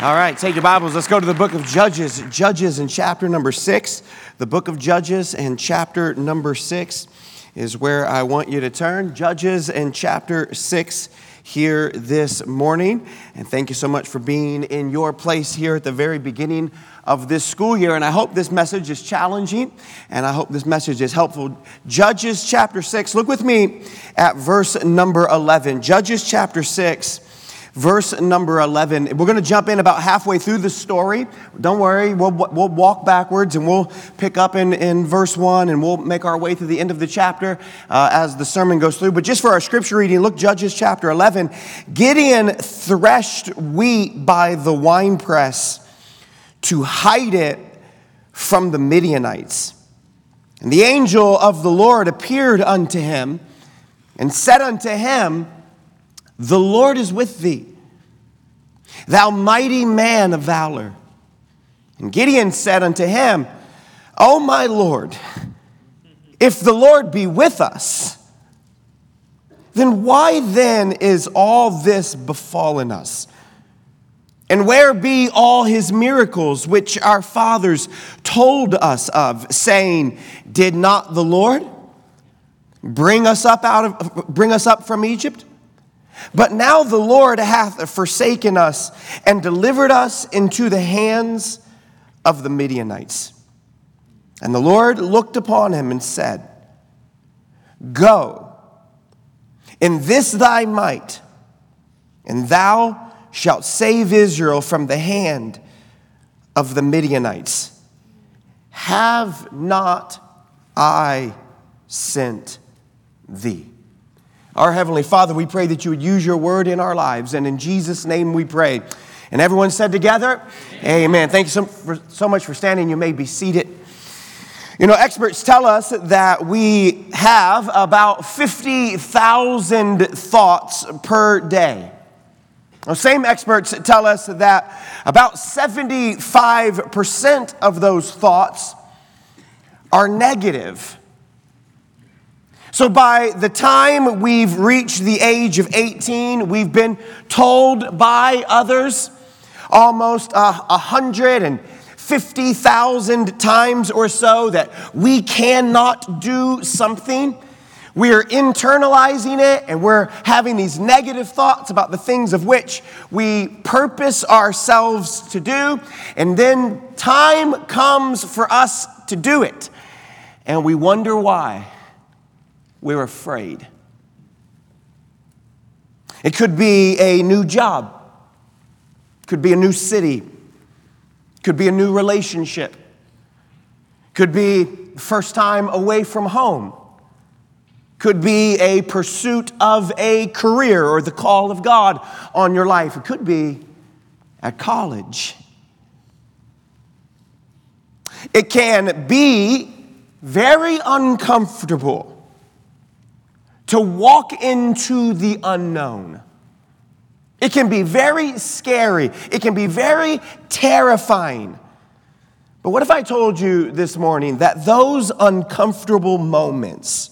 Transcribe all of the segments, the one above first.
All right, take your Bibles. Let's go to the book of Judges. Judges in chapter number six. The book of Judges and chapter number six is where I want you to turn. Judges in chapter six here this morning. And thank you so much for being in your place here at the very beginning of this school year. And I hope this message is challenging and I hope this message is helpful. Judges chapter 6, look with me at verse number 11. Judges chapter 6 verse number 11. We're going to jump in about halfway through the story. Don't worry, we'll, we'll walk backwards and we'll pick up in, in verse 1 and we'll make our way to the end of the chapter uh, as the sermon goes through. But just for our scripture reading, look, Judges chapter 11. Gideon threshed wheat by the winepress to hide it from the Midianites. And the angel of the Lord appeared unto him and said unto him, the Lord is with thee, thou mighty man of valor. And Gideon said unto him, O my Lord, if the Lord be with us, then why then is all this befallen us? And where be all his miracles which our fathers told us of, saying, Did not the Lord bring us up out of bring us up from Egypt? But now the Lord hath forsaken us and delivered us into the hands of the Midianites. And the Lord looked upon him and said, Go in this thy might, and thou shalt save Israel from the hand of the Midianites. Have not I sent thee? Our Heavenly Father, we pray that you would use your word in our lives, and in Jesus' name we pray. And everyone said together, Amen. Amen. Thank you so, for, so much for standing. You may be seated. You know, experts tell us that we have about 50,000 thoughts per day. Those same experts tell us that about 75% of those thoughts are negative. So, by the time we've reached the age of 18, we've been told by others almost a hundred and fifty thousand times or so that we cannot do something. We're internalizing it and we're having these negative thoughts about the things of which we purpose ourselves to do. And then time comes for us to do it. And we wonder why we're afraid. It could be a new job, could be a new city, could be a new relationship, could be first time away from home, could be a pursuit of a career or the call of God on your life. It could be at college. It can be very uncomfortable to walk into the unknown. It can be very scary, it can be very terrifying. But what if I told you this morning that those uncomfortable moments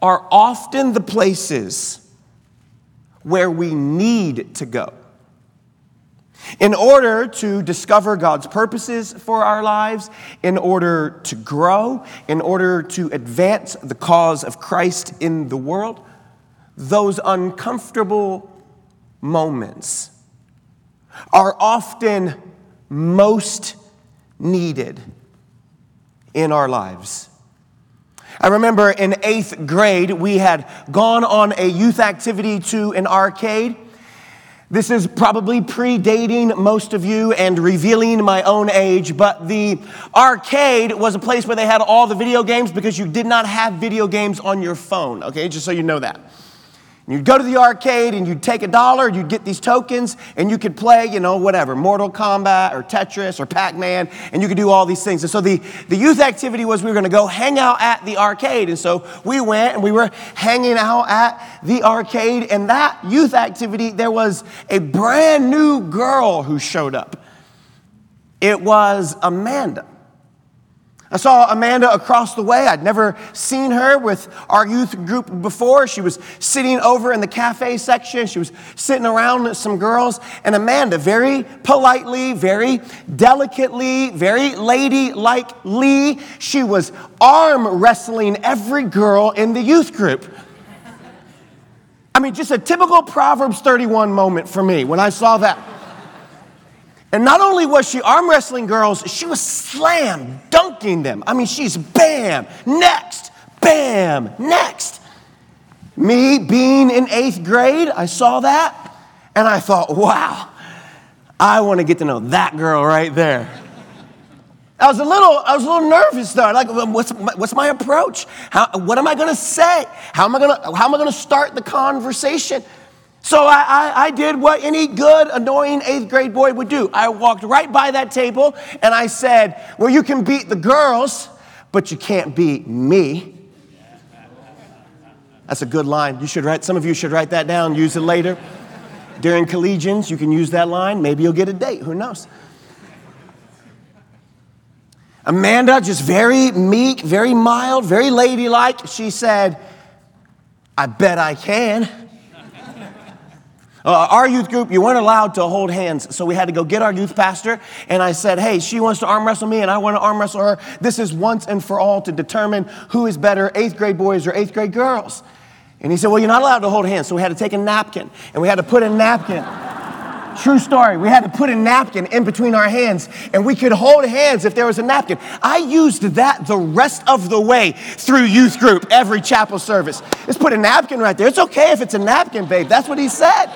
are often the places where we need to go? In order to discover God's purposes for our lives, in order to grow, in order to advance the cause of Christ in the world, those uncomfortable moments are often most needed in our lives. I remember in eighth grade, we had gone on a youth activity to an arcade. This is probably predating most of you and revealing my own age, but the arcade was a place where they had all the video games because you did not have video games on your phone, okay? Just so you know that. You'd go to the arcade and you'd take a dollar, and you'd get these tokens, and you could play, you know, whatever, Mortal Kombat or Tetris or Pac Man, and you could do all these things. And so the, the youth activity was we were going to go hang out at the arcade. And so we went and we were hanging out at the arcade. And that youth activity, there was a brand new girl who showed up. It was Amanda. I saw Amanda across the way. I'd never seen her with our youth group before. She was sitting over in the cafe section. She was sitting around some girls. And Amanda, very politely, very delicately, very ladylike, she was arm wrestling every girl in the youth group. I mean, just a typical Proverbs 31 moment for me when I saw that. And not only was she arm wrestling girls, she was slam dunking them. I mean, she's bam, next, bam, next. Me being in eighth grade, I saw that and I thought, wow, I want to get to know that girl right there. I was a little, I was a little nervous though. Like, um, what's my, what's my approach? How, what am I going to say? How am I going to, how am I going to start the conversation? So I, I, I, did what any good, annoying eighth grade boy would do. I walked right by that table and I said, Well, you can beat the girls, but you can't beat me. That's a good line. You should write, some of you should write that down, use it later. During collegians, you can use that line. Maybe you'll get a date, who knows? Amanda, just very meek, very mild, very ladylike, she said, I bet I can. Uh, our youth group, you weren't allowed to hold hands, so we had to go get our youth pastor. And I said, Hey, she wants to arm wrestle me, and I want to arm wrestle her. This is once and for all to determine who is better, eighth grade boys or eighth grade girls. And he said, Well, you're not allowed to hold hands. So we had to take a napkin, and we had to put a napkin. True story. We had to put a napkin in between our hands and we could hold hands if there was a napkin. I used that the rest of the way through youth group, every chapel service. Just put a napkin right there. It's okay if it's a napkin, babe. That's what he said.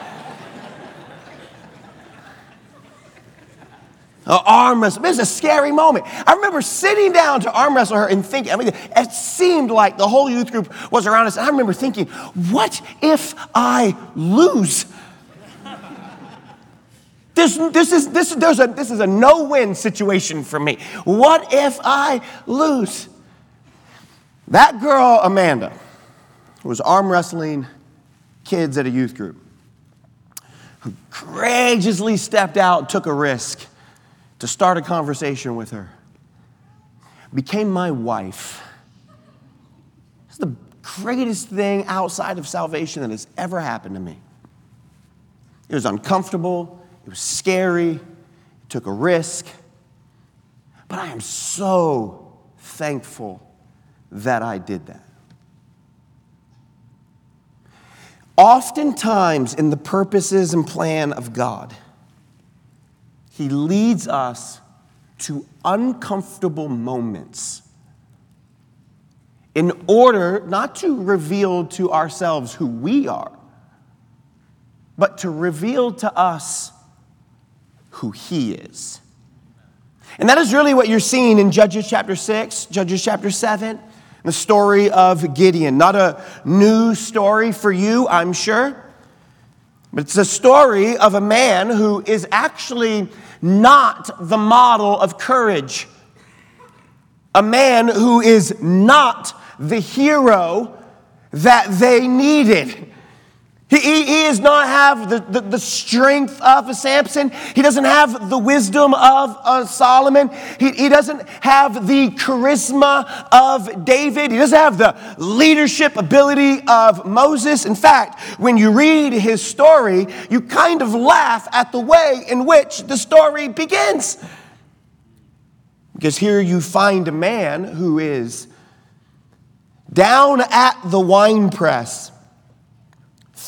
Uh, arm wrestle. It was a scary moment. I remember sitting down to arm wrestle her and thinking, I mean, it seemed like the whole youth group was around us. And I remember thinking, what if I lose? This, this, is, this, there's a, this is a no win situation for me. What if I lose? That girl, Amanda, was arm wrestling kids at a youth group, who courageously stepped out, took a risk to start a conversation with her, became my wife. It's the greatest thing outside of salvation that has ever happened to me. It was uncomfortable, it was scary, it took a risk, but I am so thankful that I did that. Oftentimes, in the purposes and plan of God, he leads us to uncomfortable moments in order not to reveal to ourselves who we are, but to reveal to us who He is. And that is really what you're seeing in Judges chapter 6, Judges chapter 7, the story of Gideon. Not a new story for you, I'm sure, but it's a story of a man who is actually not the model of courage. A man who is not the hero that they needed. He, he, does not have the, the, the, strength of a Samson. He doesn't have the wisdom of a Solomon. He, he doesn't have the charisma of David. He doesn't have the leadership ability of Moses. In fact, when you read his story, you kind of laugh at the way in which the story begins. Because here you find a man who is down at the wine press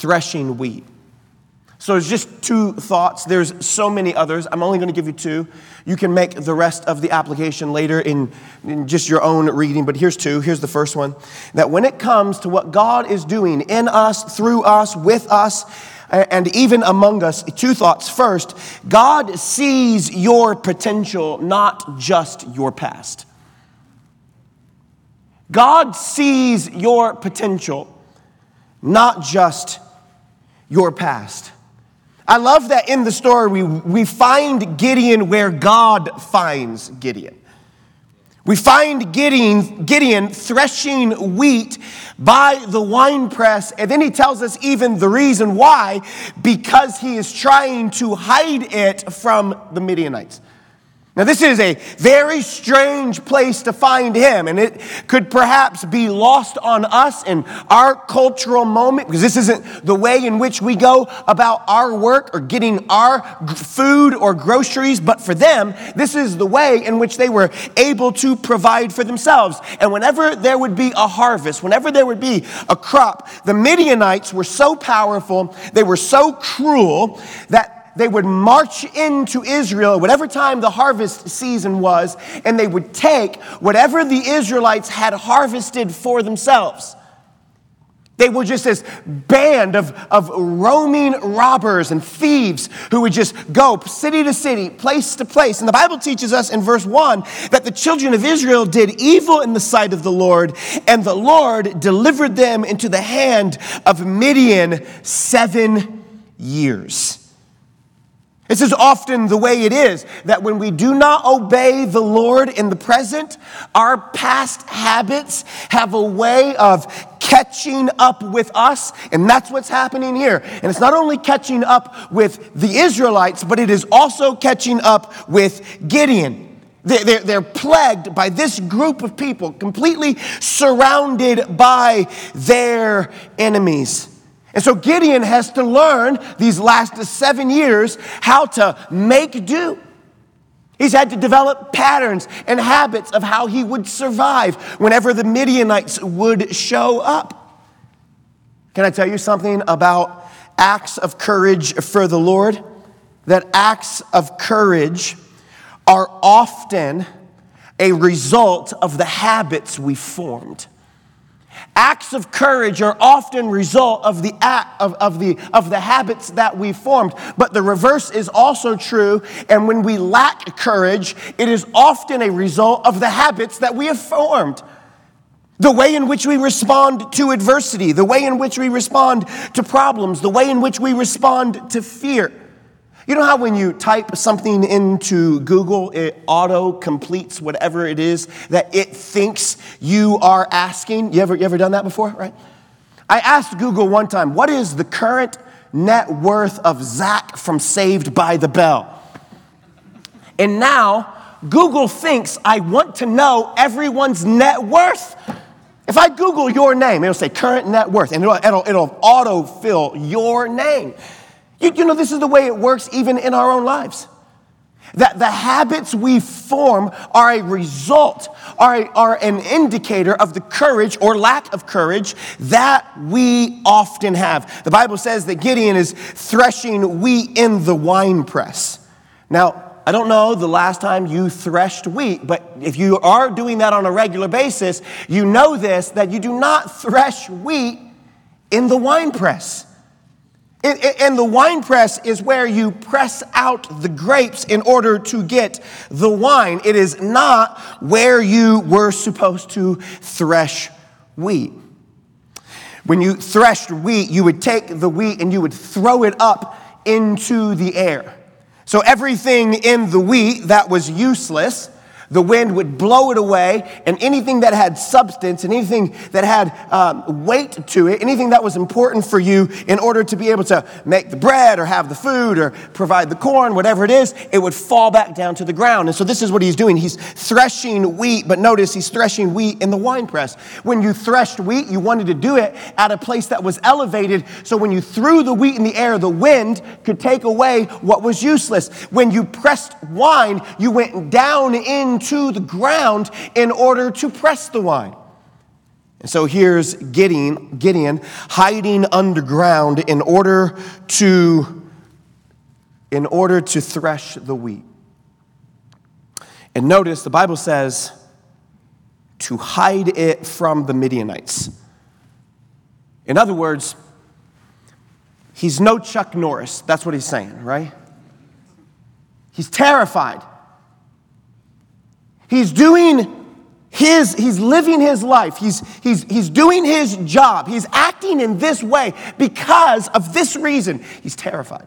threshing wheat. So it's just two thoughts. There's so many others. I'm only going to give you two. You can make the rest of the application later in, in, just your own reading, but here's two. Here's the first one that when it comes to what God is doing in us, through us, with us, and even among us, two thoughts. First, God sees your potential, not just your past. God sees your potential, not just your past. I love that in the story we, we find Gideon where God finds Gideon. We find Gideon, Gideon threshing wheat by the winepress, and then he tells us even the reason why because he is trying to hide it from the Midianites. Now, this is a very strange place to find him, and it could perhaps be lost on us in our cultural moment because this isn't the way in which we go about our work or getting our food or groceries, but for them, this is the way in which they were able to provide for themselves. And whenever there would be a harvest, whenever there would be a crop, the Midianites were so powerful, they were so cruel that they would march into Israel, whatever time the harvest season was, and they would take whatever the Israelites had harvested for themselves. They were just this band of, of roaming robbers and thieves who would just go city to city, place to place. And the Bible teaches us in verse 1 that the children of Israel did evil in the sight of the Lord, and the Lord delivered them into the hand of Midian seven years. This is often the way it is that when we do not obey the Lord in the present, our past habits have a way of catching up with us. And that's what's happening here. And it's not only catching up with the Israelites, but it is also catching up with Gideon. They're, plagued by this group of people, completely surrounded by their enemies. And so Gideon has to learn these last seven years how to make do. He's had to develop patterns and habits of how he would survive whenever the Midianites would show up. Can I tell you something about acts of courage for the Lord? That acts of courage are often a result of the habits we formed. Acts of courage are often result of the act of, of, the, of the habits that we formed. But the reverse is also true. And when we lack courage, it is often a result of the habits that we have formed. The way in which we respond to adversity, the way in which we respond to problems, the way in which we respond to fear. You know how when you type something into Google, it auto completes whatever it is that it thinks you are asking? You ever, you ever done that before, right? I asked Google one time, what is the current net worth of Zach from Saved by the Bell? And now Google thinks I want to know everyone's net worth. If I Google your name, it'll say current net worth, and it'll, it'll, it'll auto fill your name. You, you know, this is the way it works even in our own lives. That the habits we form are a result, are, a, are an indicator of the courage or lack of courage that we often have. The Bible says that Gideon is threshing wheat in the wine press. Now, I don't know the last time you threshed wheat, but if you are doing that on a regular basis, you know this that you do not thresh wheat in the wine press. And the wine press is where you press out the grapes in order to get the wine. It is not where you were supposed to thresh wheat. When you threshed wheat, you would take the wheat and you would throw it up into the air. So everything in the wheat that was useless the wind would blow it away, and anything that had substance and anything that had um, weight to it, anything that was important for you in order to be able to make the bread or have the food or provide the corn, whatever it is, it would fall back down to the ground. And so this is what he's doing. He's threshing wheat, but notice he's threshing wheat in the wine press. When you threshed wheat, you wanted to do it at a place that was elevated, so when you threw the wheat in the air, the wind could take away what was useless. When you pressed wine, you went down in into the ground in order to press the wine. And so here's Gideon, Gideon hiding underground in order to in order to thresh the wheat. And notice the Bible says to hide it from the Midianites. In other words, he's no Chuck Norris. That's what he's saying, right? He's terrified. He's doing his, he's living his life. He's, he's, he's doing his job. He's acting in this way because of this reason. He's terrified.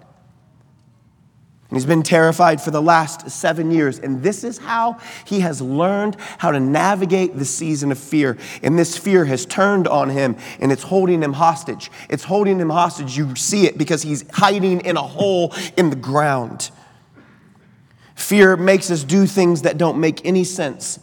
And he's been terrified for the last seven years. And this is how he has learned how to navigate the season of fear. And this fear has turned on him and it's holding him hostage. It's holding him hostage. You see it because he's hiding in a hole in the ground. Fear makes us do things that don't make any sense.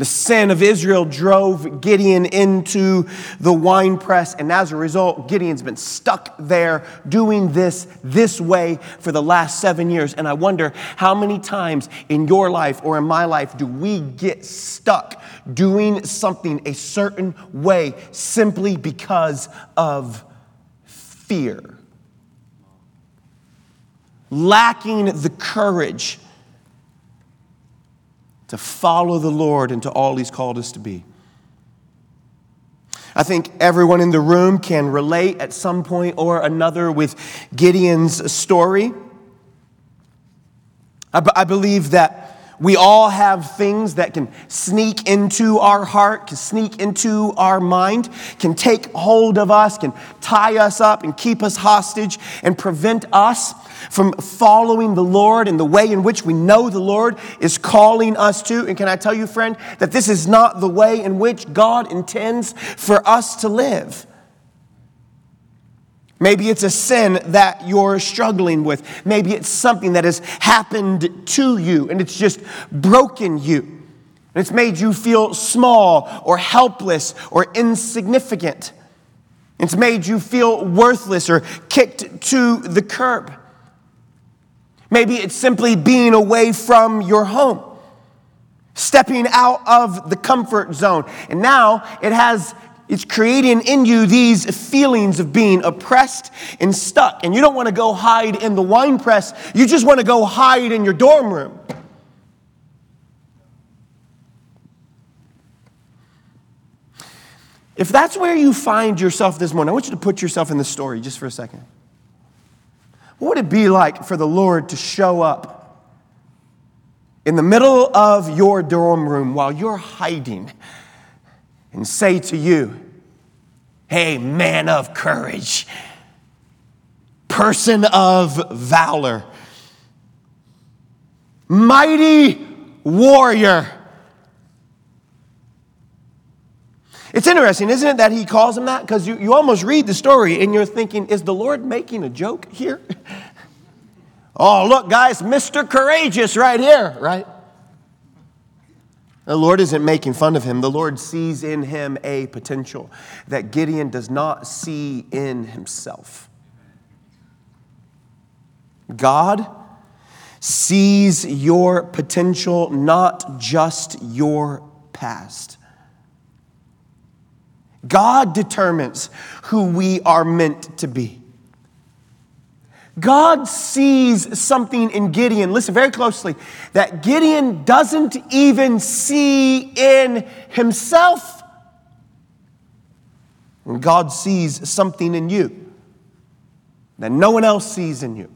The sin of Israel drove Gideon into the wine press, and as a result, Gideon's been stuck there doing this this way for the last seven years. And I wonder how many times in your life or in my life do we get stuck doing something a certain way simply because of fear? Lacking the courage to follow the Lord into all He's called us to be. I think everyone in the room can relate at some point or another with Gideon's story. I, b- I believe that we all have things that can sneak into our heart, can sneak into our mind, can take hold of us, can tie us up and keep us hostage and prevent us from following the Lord and the way in which we know the Lord is calling us to. And can I tell you, friend, that this is not the way in which God intends for us to live. Maybe it's a sin that you're struggling with. Maybe it's something that has happened to you and it's just broken you. And it's made you feel small or helpless or insignificant. It's made you feel worthless or kicked to the curb. Maybe it's simply being away from your home, stepping out of the comfort zone. And now it has it's creating in you these feelings of being oppressed and stuck. And you don't want to go hide in the wine press, you just want to go hide in your dorm room. If that's where you find yourself this morning, I want you to put yourself in the story just for a second. What would it be like for the Lord to show up in the middle of your dorm room while you're hiding and say to you, Hey, man of courage, person of valor, mighty warrior. It's interesting, isn't it, that he calls him that? Because you, you almost read the story and you're thinking, is the Lord making a joke here? oh, look, guys, Mr. Courageous right here, right? The Lord isn't making fun of him. The Lord sees in him a potential that Gideon does not see in himself. God sees your potential, not just your past. God determines who we are meant to be. God sees something in Gideon, listen very closely, that Gideon doesn't even see in himself. And God sees something in you that no one else sees in you.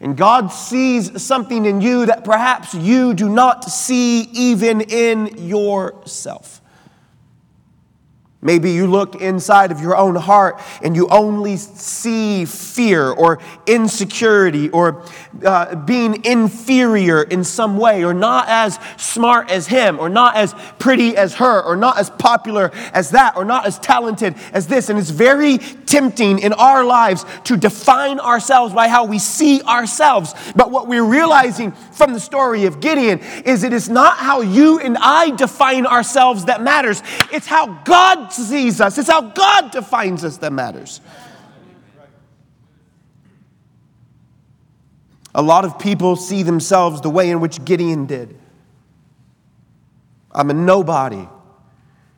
And God sees something in you that perhaps you do not see even in yourself. Maybe you look inside of your own heart and you only see fear or insecurity or uh, being inferior in some way or not as smart as him or not as pretty as her or not as popular as that or not as talented as this. And it's very tempting in our lives to define ourselves by how we see ourselves. But what we're realizing from the story of Gideon is it is not how you and I define ourselves that matters, it's how God sees us, it's how God defines us that matters. A lot of people see themselves the way in which Gideon did. I'm a nobody.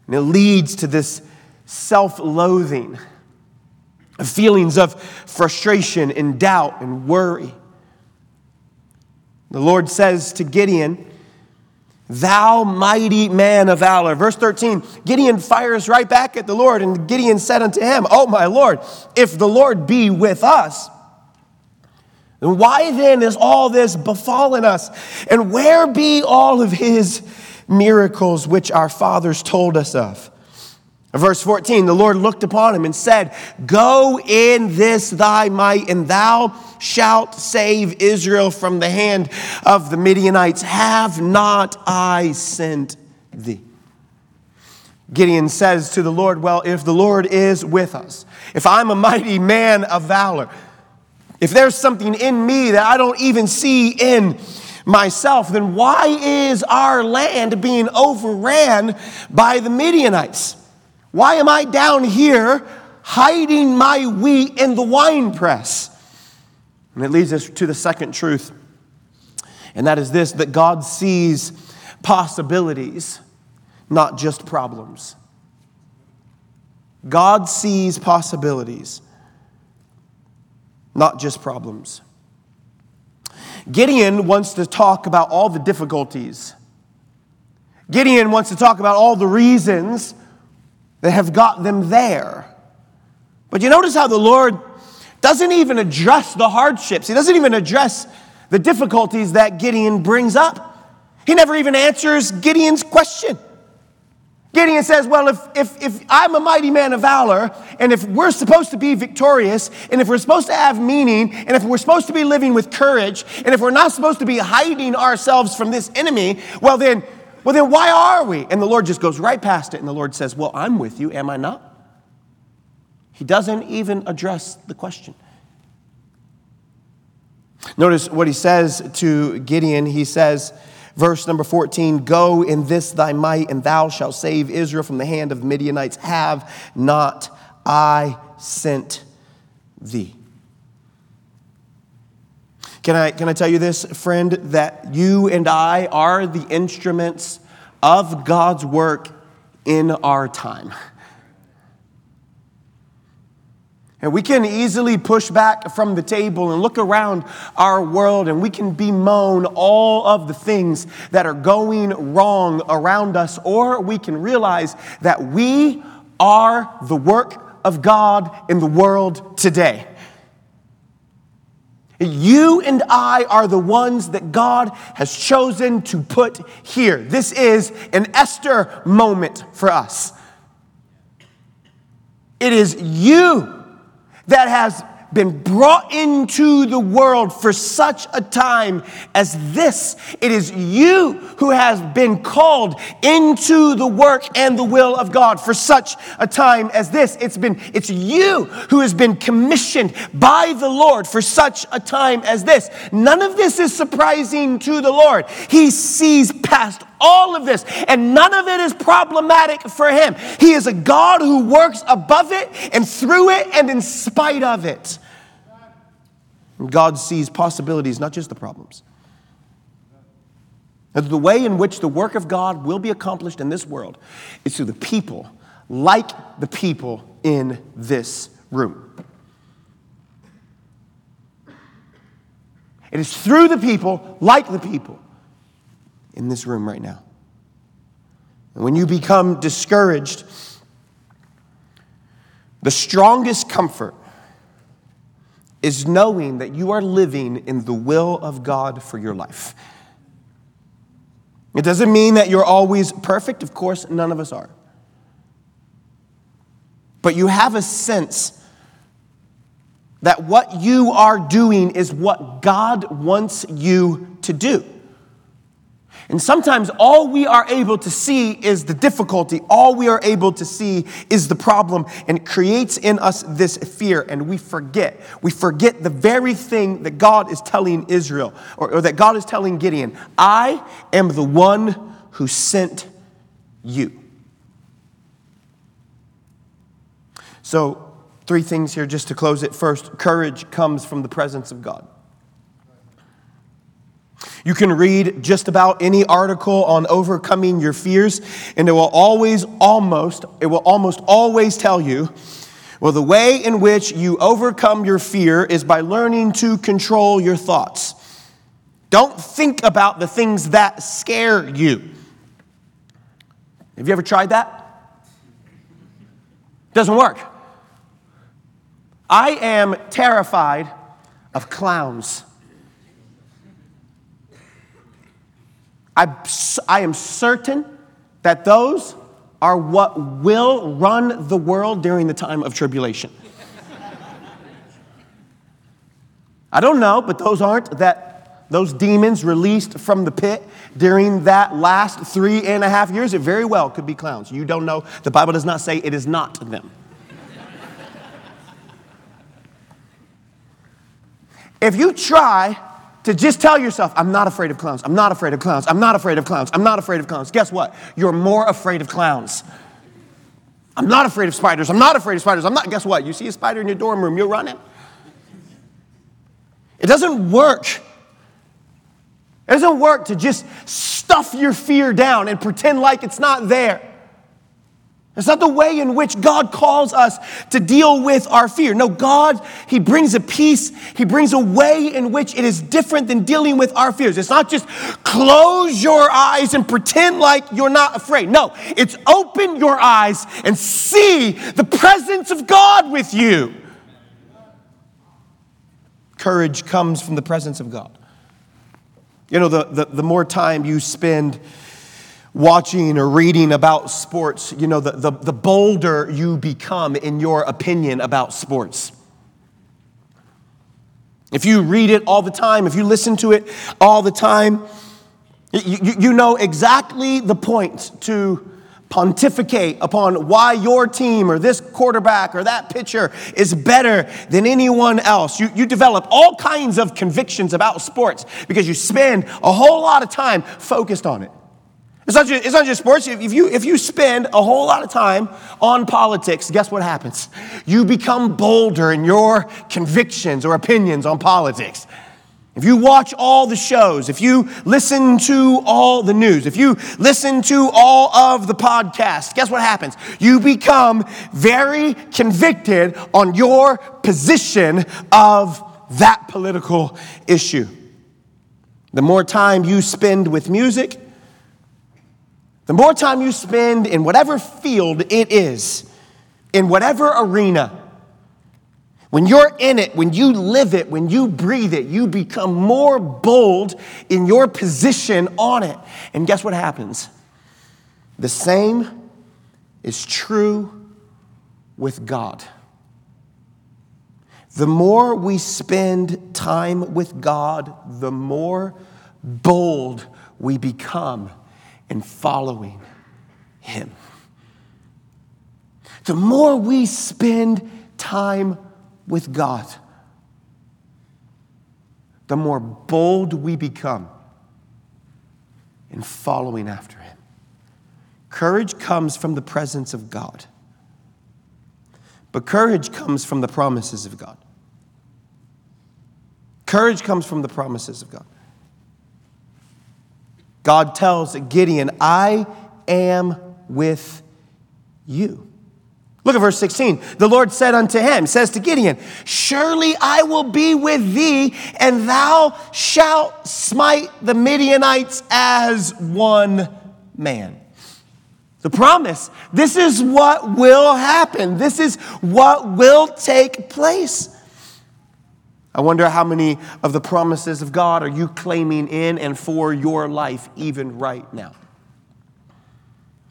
And it leads to this self loathing, feelings of frustration and doubt and worry. The Lord says to Gideon, Thou mighty man of valor. Verse 13, Gideon fires right back at the Lord, and Gideon said unto him, Oh, my Lord, if the Lord be with us, then why then is all this befallen us? And where be all of his miracles which our fathers told us of? Verse 14, the Lord looked upon him and said, Go in this thy might, and thou shalt save Israel from the hand of the Midianites. Have not I sent thee? Gideon says to the Lord, Well, if the Lord is with us, if I'm a mighty man of valor, if there's something in me that I don't even see in myself, then why is our land being overran by the Midianites? Why am I down here hiding my wheat in the wine press? And it leads us to the second truth, and that is this that God sees possibilities, not just problems. God sees possibilities, not just problems. Gideon wants to talk about all the difficulties. Gideon wants to talk about all the reasons that have got them there. But you notice how the Lord doesn't even address the hardships, He doesn't even address the difficulties that Gideon brings up. He never even answers Gideon's question. Gideon says, Well, if, if, if I'm a mighty man of valor, and if we're supposed to be victorious, and if we're supposed to have meaning, and if we're supposed to be living with courage, and if we're not supposed to be hiding ourselves from this enemy, well then, well then why are we? And the Lord just goes right past it, and the Lord says, Well, I'm with you, am I not? He doesn't even address the question. Notice what he says to Gideon. He says, Verse number 14 Go in this thy might, and thou shalt save Israel from the hand of Midianites. Have not I sent thee? Can I, can I tell you this, friend, that you and I are the instruments of God's work in our time? And we can easily push back from the table and look around our world and we can bemoan all of the things that are going wrong around us, or we can realize that we are the work of God in the world today. You and I are the ones that God has chosen to put here. This is an Esther moment for us. It is you that has been brought into the world for such a time as this. It is you who has been called into the work and the will of God for such a time as this. It's been it's you who has been commissioned by the Lord for such a time as this. None of this is surprising to the Lord. He sees past all of this, and none of it is problematic for him. He is a God who works above it and through it and in spite of it. God sees possibilities, not just the problems. And the way in which the work of God will be accomplished in this world is through the people, like the people in this room. It is through the people, like the people in this room right now. And when you become discouraged, the strongest comfort is knowing that you are living in the will of God for your life. It doesn't mean that you're always perfect. Of course, none of us are. But you have a sense that what you are doing is what God wants you to do. And sometimes all we are able to see is the difficulty. All we are able to see is the problem. And it creates in us this fear. And we forget. We forget the very thing that God is telling Israel, or, or that God is telling Gideon I am the one who sent you. So, three things here just to close it. First, courage comes from the presence of God. You can read just about any article on overcoming your fears, and it will always, almost, it will almost always tell you, well, the way in which you overcome your fear is by learning to control your thoughts. Don't think about the things that scare you. Have you ever tried that? Doesn't work. I am terrified of clowns. I, I am certain that those are what will run the world during the time of tribulation. I don't know, but those aren't that those demons released from the pit during that last three and a half years. It very well could be clowns. You don't know. The Bible does not say it is not them. If you try to just tell yourself, I'm not afraid of clowns, I'm not afraid of clowns, I'm not afraid of clowns, I'm not afraid of clowns, guess what? You're more afraid of clowns. I'm not afraid of spiders, I'm not afraid of spiders, I'm not, guess what? You see a spider in your dorm room, you're running. It doesn't work. It doesn't work to just stuff your fear down and pretend like it's not there. It's not the way in which God calls us to deal with our fear. No, God, He brings a peace, He brings a way in which it is different than dealing with our fears. It's not just close your eyes and pretend like you're not afraid. No, it's open your eyes and see the presence of God with you. Courage comes from the presence of God. You know, the, the, the more time you spend watching or reading about sports, you know, the, the, the bolder you become in your opinion about sports. If you read it all the time, if you listen to it all the time, you, you, know exactly the point to pontificate upon why your team or this quarterback or that pitcher is better than anyone else. You, you develop all kinds of convictions about sports because you spend a whole lot of time focused on it. It's not, just, it's not just sports. If you, if you spend a whole lot of time on politics, guess what happens? You become bolder in your convictions or opinions on politics. If you watch all the shows, if you listen to all the news, if you listen to all of the podcasts, guess what happens? You become very convicted on your position of that political issue. The more time you spend with music, the more time you spend in whatever field it is, in whatever arena, when you're in it, when you live it, when you breathe it, you become more bold in your position on it. And guess what happens? The same is true with God. The more we spend time with God, the more bold we become in following Him. The more we spend time with God, the more bold we become in following after Him. Courage comes from the presence of God, but courage comes from the promises of God. Courage comes from the promises of God. God tells Gideon, I am with you. Look at verse 16. The Lord said unto him, says to Gideon, Surely I will be with thee, and thou shalt smite the Midianites as one man. The promise. This is what will happen. This is what will take place. I wonder how many of the promises of God are you claiming in and for your life even right now?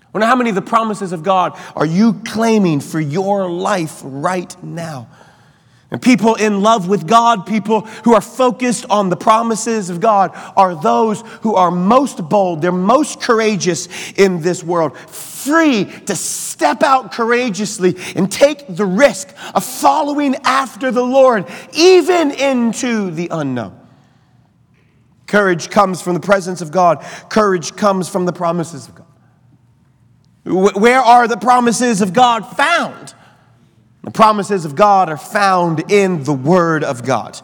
I wonder how many of the promises of God are you claiming for your life right now? And people in love with God, people who are focused on the promises of God, are those who are most bold, they're most courageous in this world, free to step out courageously and take the risk of following after the Lord, even into the unknown. Courage comes from the presence of God, courage comes from the promises of God. Where are the promises of God found? The promises of God are found in the Word of God.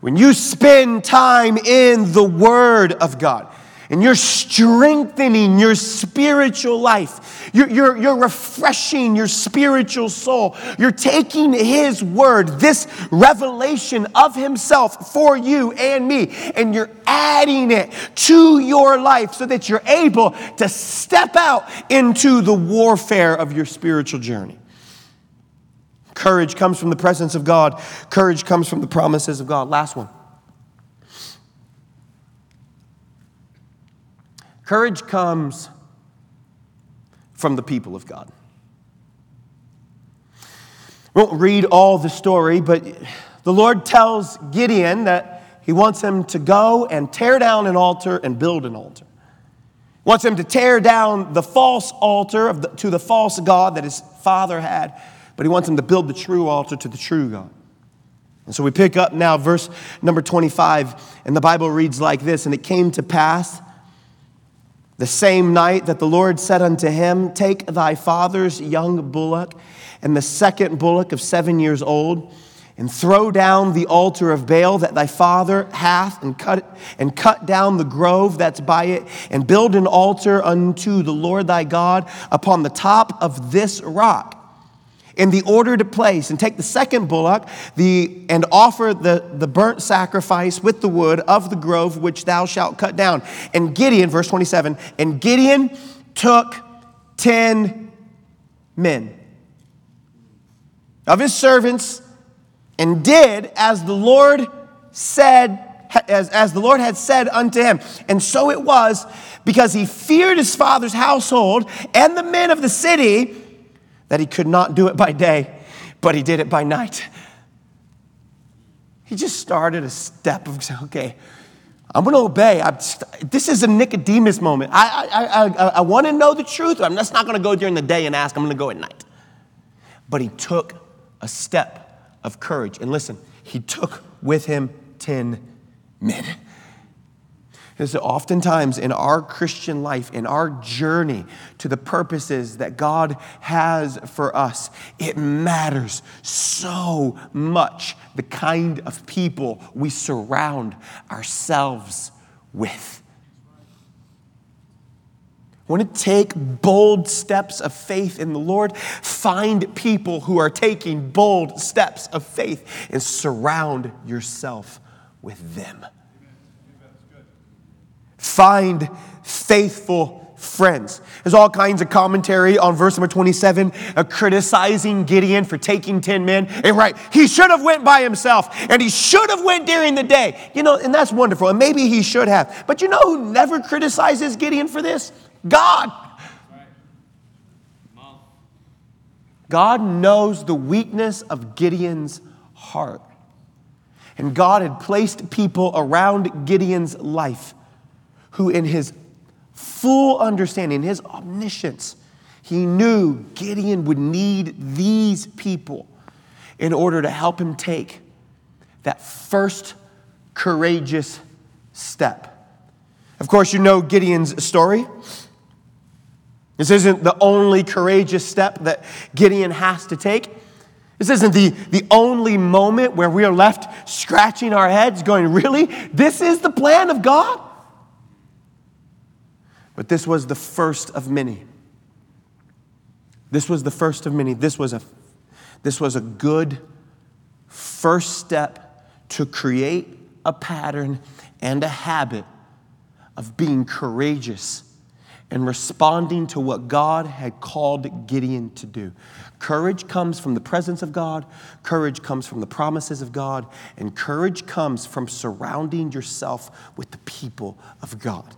When you spend time in the Word of God, and you're strengthening your spiritual life. You're, you're, you're, refreshing your spiritual soul. You're taking His word, this revelation of Himself for you and me, and you're adding it to your life so that you're able to step out into the warfare of your spiritual journey. Courage comes from the presence of God, courage comes from the promises of God. Last one. Courage comes from the people of God. We won't read all the story, but the Lord tells Gideon that he wants him to go and tear down an altar and build an altar. He wants him to tear down the false altar the, to the false God that his father had but he wants him to build the true altar to the true God. And so we pick up now verse number 25, and the Bible reads like this And it came to pass the same night that the Lord said unto him, Take thy father's young bullock and the second bullock of seven years old, and throw down the altar of Baal that thy father hath, and cut, and cut down the grove that's by it, and build an altar unto the Lord thy God upon the top of this rock in the ordered place and take the second bullock the, and offer the, the burnt sacrifice with the wood of the grove which thou shalt cut down. And Gideon, verse 27, and Gideon took 10 men of his servants and did as the Lord said, as, as the Lord had said unto him. And so it was because he feared his father's household and the men of the city that he could not do it by day, but he did it by night. He just started a step of, okay, I'm going to obey. I'm, this is a Nicodemus moment. I, I, I, I want to know the truth. I'm just not going to go during the day and ask. I'm going to go at night. But he took a step of courage. And listen, he took with him 10 men that oftentimes in our Christian life, in our journey to the purposes that God has for us, it matters so much the kind of people we surround ourselves with. Want to take bold steps of faith in the Lord? Find people who are taking bold steps of faith and surround yourself with them. Find faithful friends. There's all kinds of commentary on verse number 27, uh, criticizing Gideon for taking 10 men. And right, he should have went by himself and he should have went during the day. You know, and that's wonderful. And maybe he should have. But you know who never criticizes Gideon for this? God. God knows the weakness of Gideon's heart. And God had placed people around Gideon's life who, in his full understanding, his omniscience, he knew Gideon would need these people in order to help him take that first courageous step. Of course, you know Gideon's story. This isn't the only courageous step that Gideon has to take. This isn't the, the only moment where we are left scratching our heads, going, Really? This is the plan of God? But this was the first of many. This was the first of many. This was a, this was a good first step to create a pattern and a habit of being courageous and responding to what God had called Gideon to do. Courage comes from the presence of God, courage comes from the promises of God, and courage comes from surrounding yourself with the people of God.